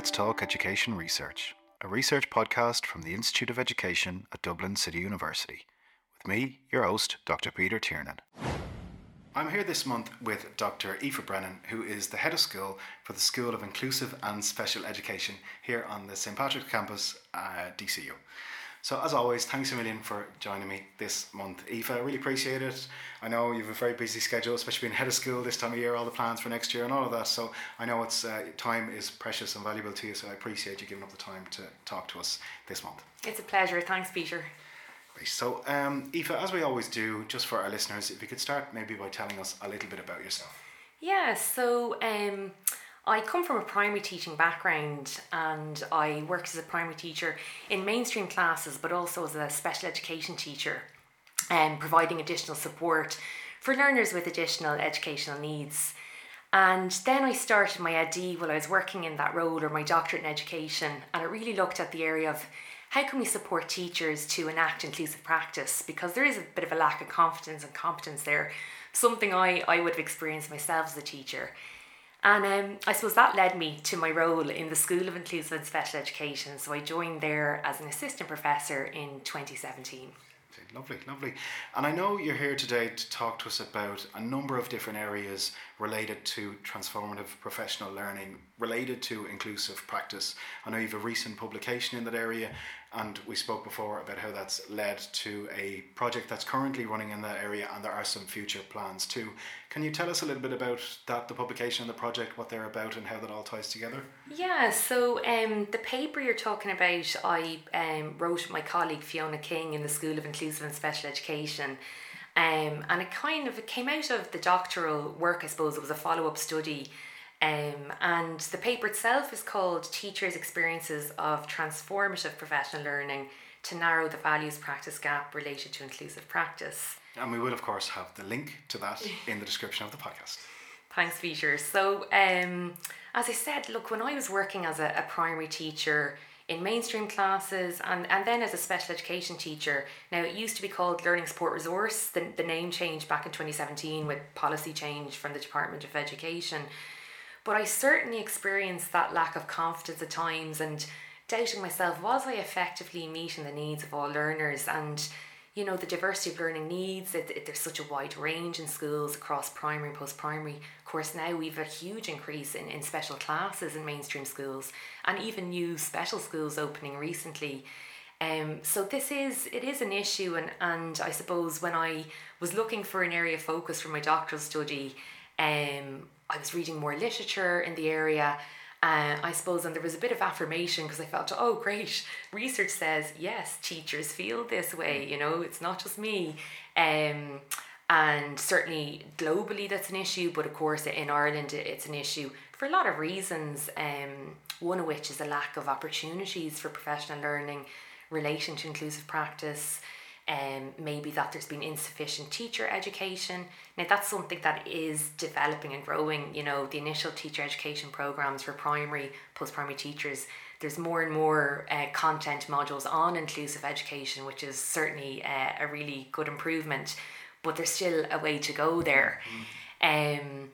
Let's Talk Education Research, a research podcast from the Institute of Education at Dublin City University. With me, your host, Dr. Peter Tiernan. I'm here this month with Dr. Aoife Brennan, who is the head of school for the School of Inclusive and Special Education here on the St. Patrick's campus, uh, DCU. So, as always, thanks a million for joining me this month. Aoife, I really appreciate it. I know you have a very busy schedule, especially being head of school this time of year, all the plans for next year and all of that. So, I know it's uh, time is precious and valuable to you, so I appreciate you giving up the time to talk to us this month. It's a pleasure. Thanks, Peter. So, um, Aoife, as we always do, just for our listeners, if you could start maybe by telling us a little bit about yourself. Yeah, so um, I come from a primary teaching background and I worked as a primary teacher in mainstream classes, but also as a special education teacher, and um, providing additional support for learners with additional educational needs. And then I started my AD while I was working in that role or my doctorate in education, and I really looked at the area of how can we support teachers to enact inclusive practice because there is a bit of a lack of confidence and competence there, something I, I would have experienced myself as a teacher. And um, I suppose that led me to my role in the School of Inclusive and Special Education. So I joined there as an assistant professor in 2017. Lovely, lovely. And I know you're here today to talk to us about a number of different areas related to transformative professional learning, related to inclusive practice. I know you have a recent publication in that area, and we spoke before about how that's led to a project that's currently running in that area, and there are some future plans too. Can you tell us a little bit about that, the publication the project, what they're about, and how that all ties together? Yeah, so um, the paper you're talking about, I um, wrote with my colleague Fiona King in the School of Inclusive and Special Education. Um, and it kind of it came out of the doctoral work, I suppose. It was a follow up study um, and the paper itself is called Teachers' Experiences of Transformative Professional Learning to Narrow the Values Practice Gap Related to Inclusive Practice. And we will, of course, have the link to that in the description of the podcast. Thanks, Peter. So, um, as I said, look, when I was working as a, a primary teacher, in mainstream classes and, and then as a special education teacher. Now, it used to be called Learning Support Resource. The, the name changed back in 2017 with policy change from the Department of Education. But I certainly experienced that lack of confidence at times and doubting myself was I effectively meeting the needs of all learners? And you know the diversity of learning needs it, it, there's such a wide range in schools across primary and post-primary. Of course now we've a huge increase in, in special classes in mainstream schools and even new special schools opening recently. Um, so this is it is an issue and, and I suppose when I was looking for an area of focus for my doctoral study um, I was reading more literature in the area. Uh, I suppose, and there was a bit of affirmation because I felt, oh, great, research says, yes, teachers feel this way, you know, it's not just me. Um, and certainly globally, that's an issue, but of course, in Ireland, it's an issue for a lot of reasons. Um, one of which is a lack of opportunities for professional learning relating to inclusive practice um, maybe that there's been insufficient teacher education. Now, that's something that is developing and growing. You know, the initial teacher education programs for primary, post primary teachers, there's more and more uh, content modules on inclusive education, which is certainly uh, a really good improvement, but there's still a way to go there. Mm. Um,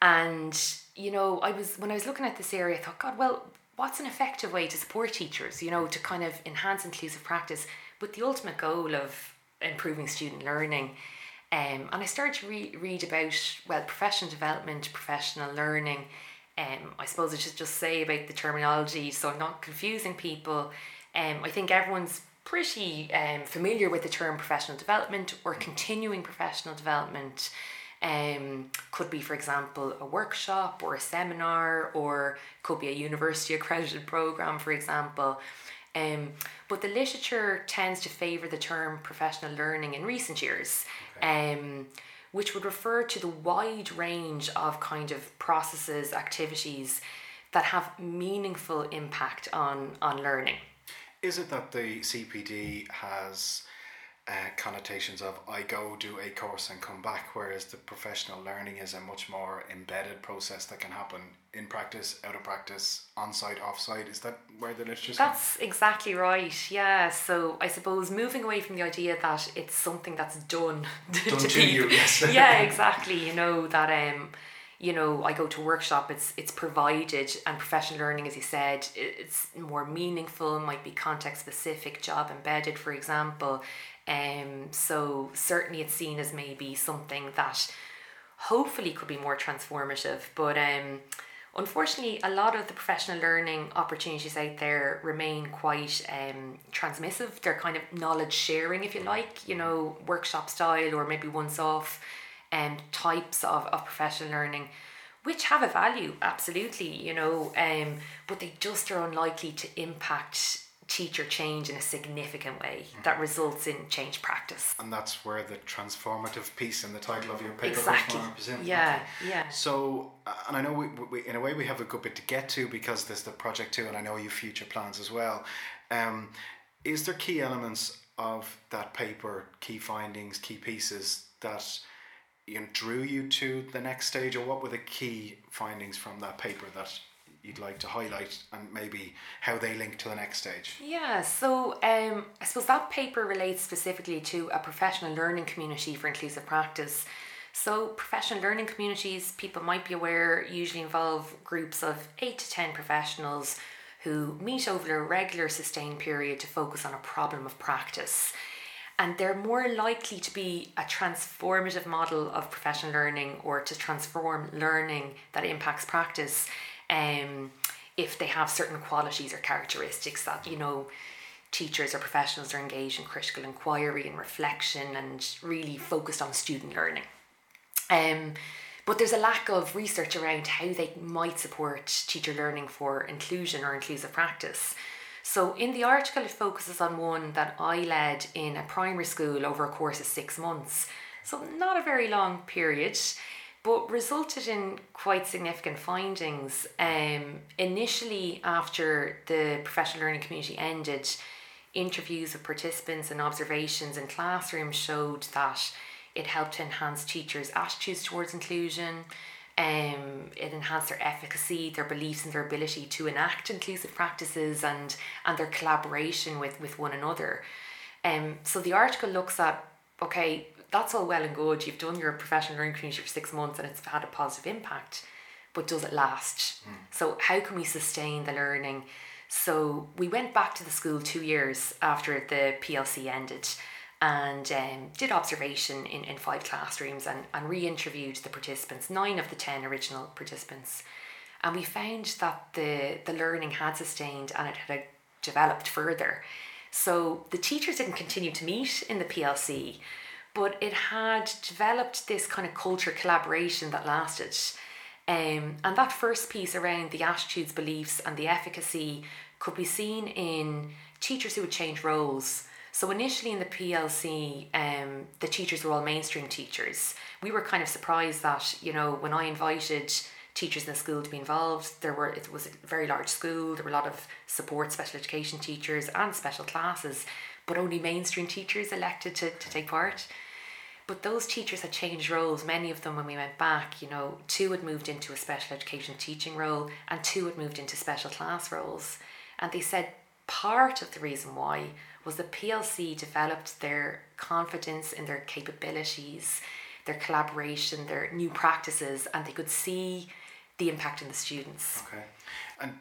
and, you know, I was, when I was looking at this area, I thought, God, well, what's an effective way to support teachers, you know, to kind of enhance inclusive practice? With the ultimate goal of improving student learning. Um, and I started to re- read about, well, professional development, professional learning. Um, I suppose I should just say about the terminology so I'm not confusing people. Um, I think everyone's pretty um, familiar with the term professional development or continuing professional development. Um, could be, for example, a workshop or a seminar, or could be a university accredited program, for example. Um, but the literature tends to favour the term professional learning in recent years, okay. um, which would refer to the wide range of kind of processes, activities that have meaningful impact on, on learning. Is it that the CPD has uh, connotations of I go do a course and come back, whereas the professional learning is a much more embedded process that can happen in practice, out of practice, on site, off site. Is that where the literature? That's exactly right. Yeah. So I suppose moving away from the idea that it's something that's done, done to, to, you. Yes. yeah, exactly. You know that um you know, I go to workshop, it's it's provided, and professional learning, as you said, it's more meaningful, might be context specific, job embedded, for example. Um, so certainly it's seen as maybe something that hopefully could be more transformative. But um, unfortunately, a lot of the professional learning opportunities out there remain quite um, transmissive. They're kind of knowledge sharing, if you like, you know, workshop style or maybe once off um, types of, of professional learning. Which have a value, absolutely, you know, um, but they just are unlikely to impact teacher change in a significant way mm. that results in change practice. And that's where the transformative piece in the title of your paper exactly. Yeah, okay. yeah. So, uh, and I know we, we, in a way we have a good bit to get to because there's the project too, and I know your future plans as well. Um, is there key elements of that paper, key findings, key pieces that you know, drew you to the next stage, or what were the key findings from that paper that you'd like to highlight and maybe how they link to the next stage? Yeah, so um, I suppose that paper relates specifically to a professional learning community for inclusive practice. So, professional learning communities, people might be aware, usually involve groups of 8 to 10 professionals who meet over a regular sustained period to focus on a problem of practice. And they're more likely to be a transformative model of professional learning or to transform learning that impacts practice um, if they have certain qualities or characteristics that, you know, teachers or professionals are engaged in critical inquiry and reflection and really focused on student learning. Um, but there's a lack of research around how they might support teacher learning for inclusion or inclusive practice. So, in the article, it focuses on one that I led in a primary school over a course of six months. So, not a very long period but resulted in quite significant findings. Um, initially, after the professional learning community ended, interviews with participants and observations in classrooms showed that it helped to enhance teachers' attitudes towards inclusion. Um, it enhanced their efficacy, their beliefs, and their ability to enact inclusive practices and and their collaboration with with one another. Um, so the article looks at okay, that's all well and good. You've done your professional learning community for six months and it's had a positive impact, but does it last? Mm. So, how can we sustain the learning? So, we went back to the school two years after the PLC ended and um, did observation in, in five classrooms and, and re interviewed the participants, nine of the 10 original participants. And we found that the, the learning had sustained and it had developed further. So the teachers didn't continue to meet in the PLC, but it had developed this kind of culture collaboration that lasted. Um, and that first piece around the attitudes, beliefs, and the efficacy could be seen in teachers who would change roles. So initially in the PLC, um, the teachers were all mainstream teachers. We were kind of surprised that you know when I invited teachers in the school to be involved, there were it was a very large school. There were a lot of support special education teachers and special classes, but only mainstream teachers elected to, to take part. But those teachers had changed roles. Many of them, when we went back, you know, two had moved into a special education teaching role and two had moved into special class roles. And they said part of the reason why was the PLC developed their confidence in their capabilities, their collaboration, their new practices, and they could see the impact in the students. Okay. And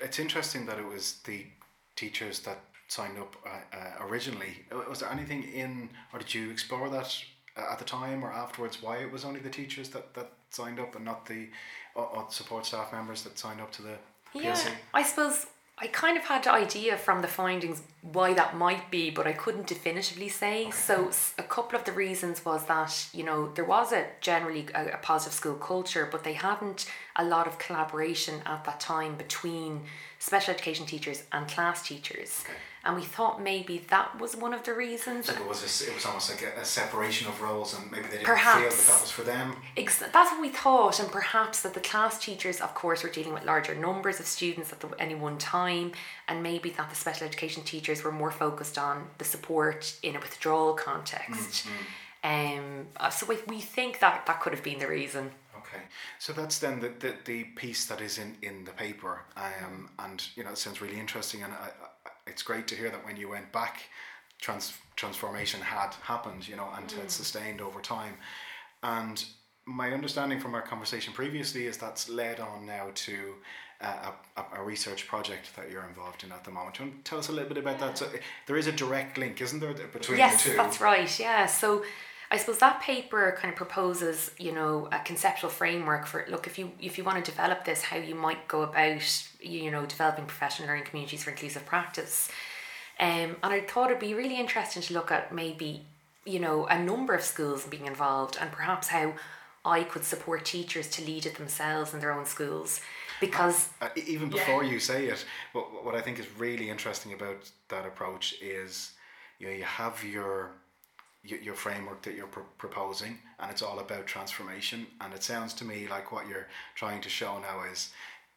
it's interesting that it was the teachers that signed up uh, uh, originally. Uh, was there anything in, or did you explore that uh, at the time or afterwards? Why it was only the teachers that, that signed up and not the uh, support staff members that signed up to the PLC? Yeah, I suppose I kind of had an idea from the findings why that might be, but I couldn't definitively say. Okay. So a couple of the reasons was that you know there was a generally a, a positive school culture, but they hadn't a lot of collaboration at that time between special education teachers and class teachers. Okay and we thought maybe that was one of the reasons. So it was a, it was almost like a, a, separation of roles, and maybe they didn't perhaps, feel that that was for them. Ex- that's what we thought, and perhaps that the class teachers, of course, were dealing with larger numbers of students at the, any one time, and maybe that the special education teachers were more focused on the support in a withdrawal context. Mm-hmm. Um, uh, so we, we think that that could have been the reason. Okay, so that's then the, the, the piece that is in, in the paper, um, and you know it sounds really interesting, and I, it's great to hear that when you went back, trans- transformation had happened, you know, and mm. had sustained over time. And my understanding from our conversation previously is that's led on now to uh, a, a, research project that you're involved in at the moment. Do you want to tell us a little bit about that? So there is a direct link, isn't there, between yes, the two? Yes, that's right. Yeah. So I suppose that paper kind of proposes, you know, a conceptual framework for look if you if you want to develop this, how you might go about, you know, developing professional learning communities for inclusive practice. Um, and I thought it'd be really interesting to look at maybe, you know, a number of schools being involved and perhaps how I could support teachers to lead it themselves in their own schools. Because uh, even before yeah. you say it, what, what I think is really interesting about that approach is, you know, you have your your framework that you're pr- proposing and it's all about transformation. And it sounds to me like what you're trying to show now is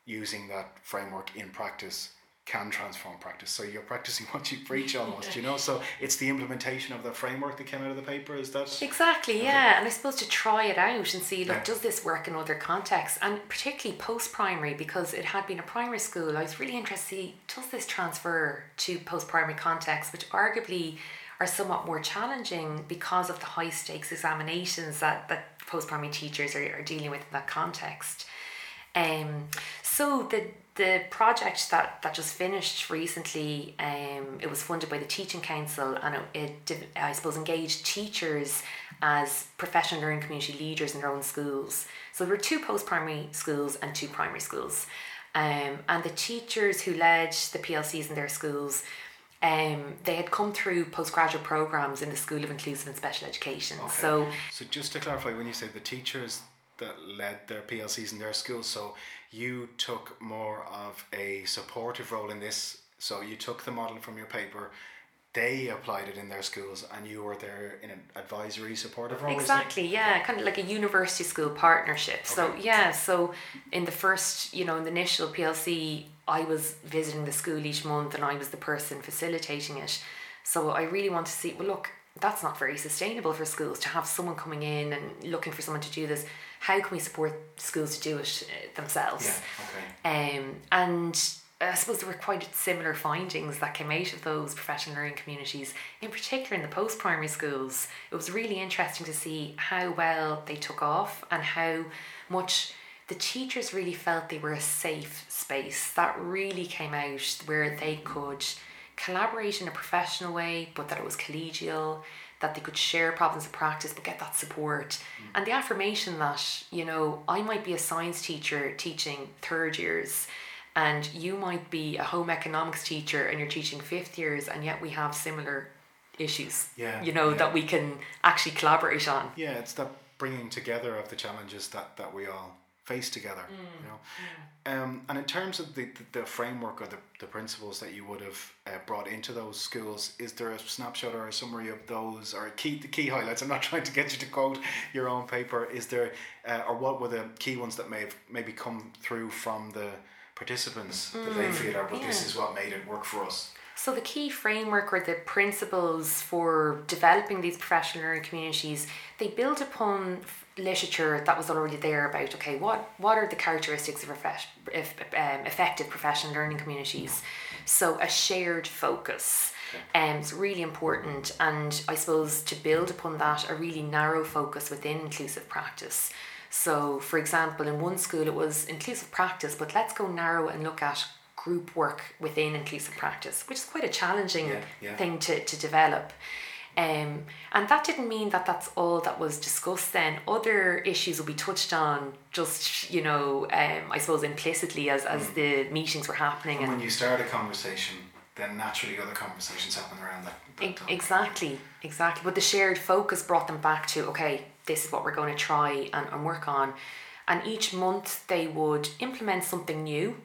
using that framework in practice can transform practice. So you're practicing what you preach almost you know? So it's the implementation of the framework that came out of the paper is that exactly okay. yeah. And i suppose to try it out and see look yeah. does this work in other contexts? And particularly post-primary because it had been a primary school i was really interested to see does this transfer to post-primary context which arguably are somewhat more challenging because of the high stakes examinations that, that post primary teachers are, are dealing with in that context. Um, so the the project that, that just finished recently, um, it was funded by the Teaching Council and it, it I suppose engaged teachers as professional learning community leaders in their own schools. So there were two post primary schools and two primary schools. Um, and the teachers who led the PLCs in their schools um, they had come through postgraduate programs in the School of Inclusive and Special Education. Okay. So, so just to clarify, when you say the teachers that led their PLCs in their schools, so you took more of a supportive role in this. So you took the model from your paper, they applied it in their schools and you were there in an advisory supportive role exactly yeah kind of like a university school partnership okay. so yeah so in the first you know in the initial plc i was visiting the school each month and i was the person facilitating it so i really want to see well look that's not very sustainable for schools to have someone coming in and looking for someone to do this how can we support schools to do it uh, themselves yeah, okay. um, and I suppose there were quite similar findings that came out of those professional learning communities, in particular in the post primary schools. It was really interesting to see how well they took off and how much the teachers really felt they were a safe space. That really came out where they could collaborate in a professional way, but that it was collegial, that they could share problems of practice but get that support. Mm. And the affirmation that, you know, I might be a science teacher teaching third years and you might be a home economics teacher and you're teaching fifth years and yet we have similar issues yeah you know yeah. that we can actually collaborate on yeah it's that bringing together of the challenges that that we all face together mm. you know mm. um, and in terms of the, the, the, framework or the, the principles that you would have uh, brought into those schools is there a snapshot or a summary of those or key the key highlights i'm not trying to get you to quote your own paper is there uh, or what were the key ones that may have maybe come through from the participants mm, that they mm, feel are, but yeah. this is what made it work for us. So the key framework or the principles for developing these professional learning communities, they build upon literature that was already there about okay, what what are the characteristics of if, um, effective professional learning communities? So a shared focus. Um, is really important, and I suppose to build upon that, a really narrow focus within inclusive practice. So, for example, in one school it was inclusive practice, but let's go narrow and look at group work within inclusive practice, which is quite a challenging yeah, yeah. thing to, to develop. Um, and that didn't mean that that's all that was discussed then. Other issues will be touched on just, you know, um, I suppose implicitly as, as mm. the meetings were happening. And, and, when you start a conversation, then naturally other conversations happen around that. that exactly, exactly. But the shared focus brought them back to, okay, this is what we're going to try and, and work on. And each month they would implement something new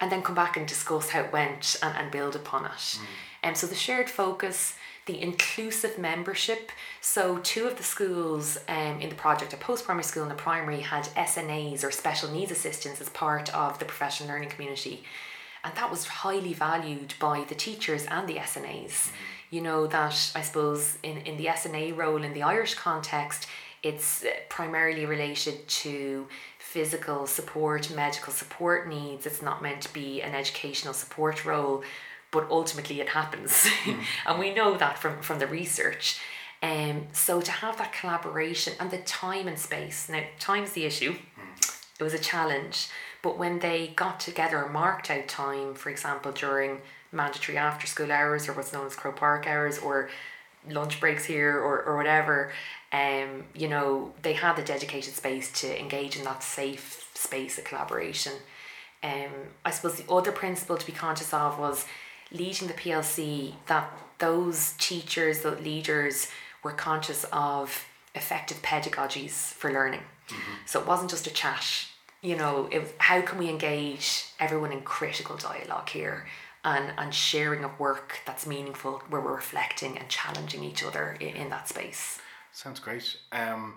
and then come back and discuss how it went and, and build upon it. Mm. And so the shared focus, the inclusive membership. So two of the schools um, in the project, a post-primary school and a primary, had SNAs or special needs assistants as part of the professional learning community. And that was highly valued by the teachers and the SNAs. Mm. You know, that I suppose in, in the SNA role in the Irish context, it's primarily related to physical support, medical support needs. It's not meant to be an educational support role, but ultimately it happens. Mm. and we know that from, from the research. Um, so to have that collaboration and the time and space. Now, time's the issue. It was a challenge. But when they got together and marked out time, for example, during mandatory after school hours or what's known as Croke Park hours or lunch breaks here or, or whatever, um, you know, they had the dedicated space to engage in that safe space of collaboration. Um, I suppose the other principle to be conscious of was leading the PLC that those teachers, the leaders were conscious of effective pedagogies for learning. Mm-hmm. So it wasn't just a chat, you know, it, how can we engage everyone in critical dialogue here? and, and sharing of work that's meaningful where we're reflecting and challenging each other in, in that space. Sounds great. Um,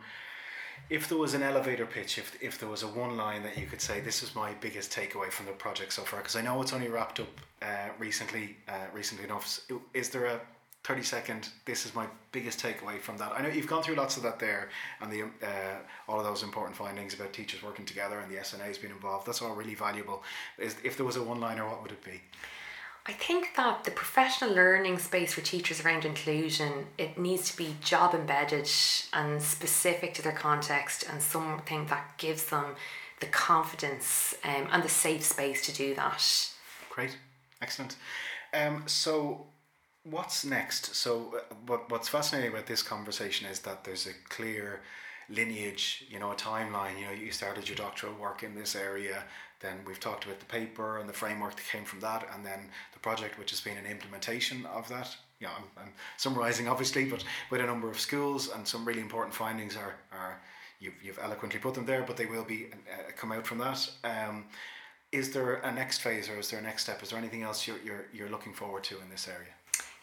if there was an elevator pitch, if, if there was a one line that you could say, this is my biggest takeaway from the project so far, because I know it's only wrapped up uh, recently, uh, recently enough. Is there a 30 second, this is my biggest takeaway from that? I know you've gone through lots of that there and the uh, all of those important findings about teachers working together and the SNAs being involved. That's all really valuable. Is, if there was a one liner, what would it be? I think that the professional learning space for teachers around inclusion it needs to be job embedded and specific to their context and something that gives them the confidence um, and the safe space to do that. Great, excellent. Um, so, what's next? So, uh, what what's fascinating about this conversation is that there's a clear lineage, you know, a timeline. You know, you started your doctoral work in this area, then we've talked about the paper and the framework that came from that, and then the project, which has been an implementation of that. You know, I'm, I'm summarising obviously, but with a number of schools, and some really important findings are are you've, you've eloquently put them there, but they will be uh, come out from that. Um, is there a next phase, or is there a next step? Is there anything else you're you're, you're looking forward to in this area?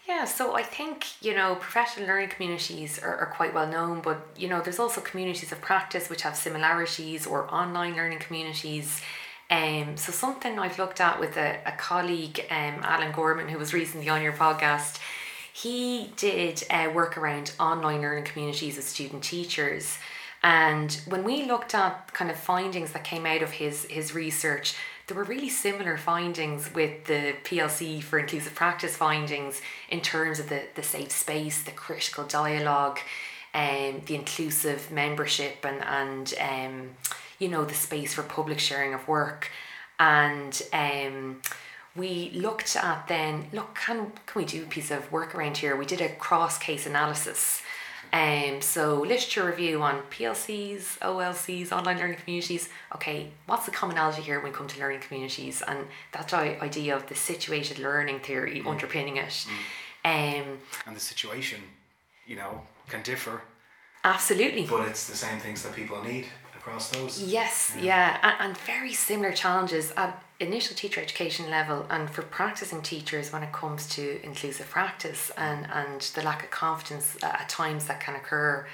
Yeah, so I think, you know, professional learning communities are, are quite well known, but, you know, there's also communities of practice which have similarities or online learning communities. Um, so something I've looked at with a, a colleague, um, Alan Gorman, who was recently on your podcast, he did uh, work around online learning communities of student teachers. And when we looked at kind of findings that came out of his his research, there were really similar findings with the PLC for inclusive practice findings in terms of the, the safe space, the critical dialogue, um, the inclusive membership and, and um, you know, the space for public sharing of work. And um, we looked at then, look, can, can we do a piece of work around here? We did a cross case analysis um, so literature review on PLCs, OLCs, online learning communities. Okay, what's the commonality here when it comes to learning communities? And that idea of the situated learning theory mm. underpinning it. Mm. Um, and the situation, you know, can differ. Absolutely. But it's the same things that people need across those. Yes, yeah, yeah. And, and, very similar challenges at initial teacher education level and for practicing teachers when it comes to inclusive practice and, and the lack of confidence at times that can occur.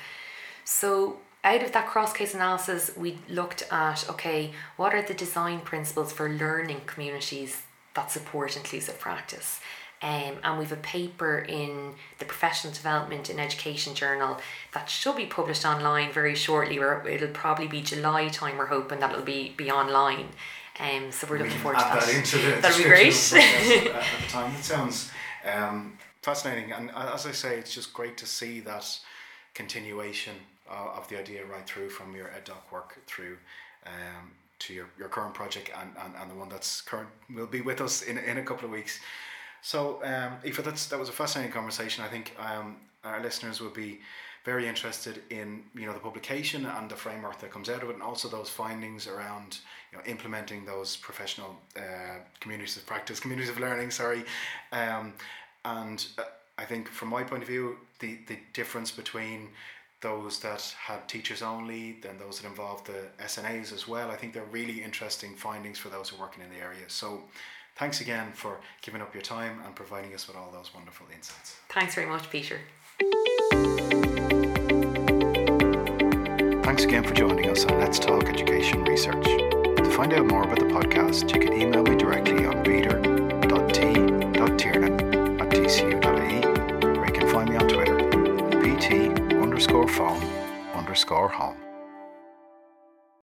So out of that cross case analysis, we looked at okay, what are the design principles for learning communities that support inclusive practice? Um, and we've a paper in the Professional Development in Education Journal that should be published online very shortly, or it'll probably be July time. We're hoping that it'll be, be online. Um, so we're we looking forward to that. that That'll be great. at, at the time. It sounds um, fascinating, and as I say, it's just great to see that continuation uh, of the idea right through from your EdDoc work through um, to your, your current project and, and, and the one that's current will be with us in, in a couple of weeks. So, um, Aoife, that's, that was a fascinating conversation. I think um, our listeners would be very interested in you know the publication and the framework that comes out of it, and also those findings around you know implementing those professional uh, communities of practice, communities of learning. Sorry, um, and uh, I think from my point of view, the the difference between those that had teachers only, then those that involved the SNAs as well. I think they're really interesting findings for those who are working in the area. So Thanks again for giving up your time and providing us with all those wonderful insights. Thanks very much, Peter. Thanks again for joining us on Let's Talk Education Research. To find out more about the podcast, you can email me directly on peter.t.tiernan at dcu.ie or you can find me on Twitter, pt underscore phone underscore home.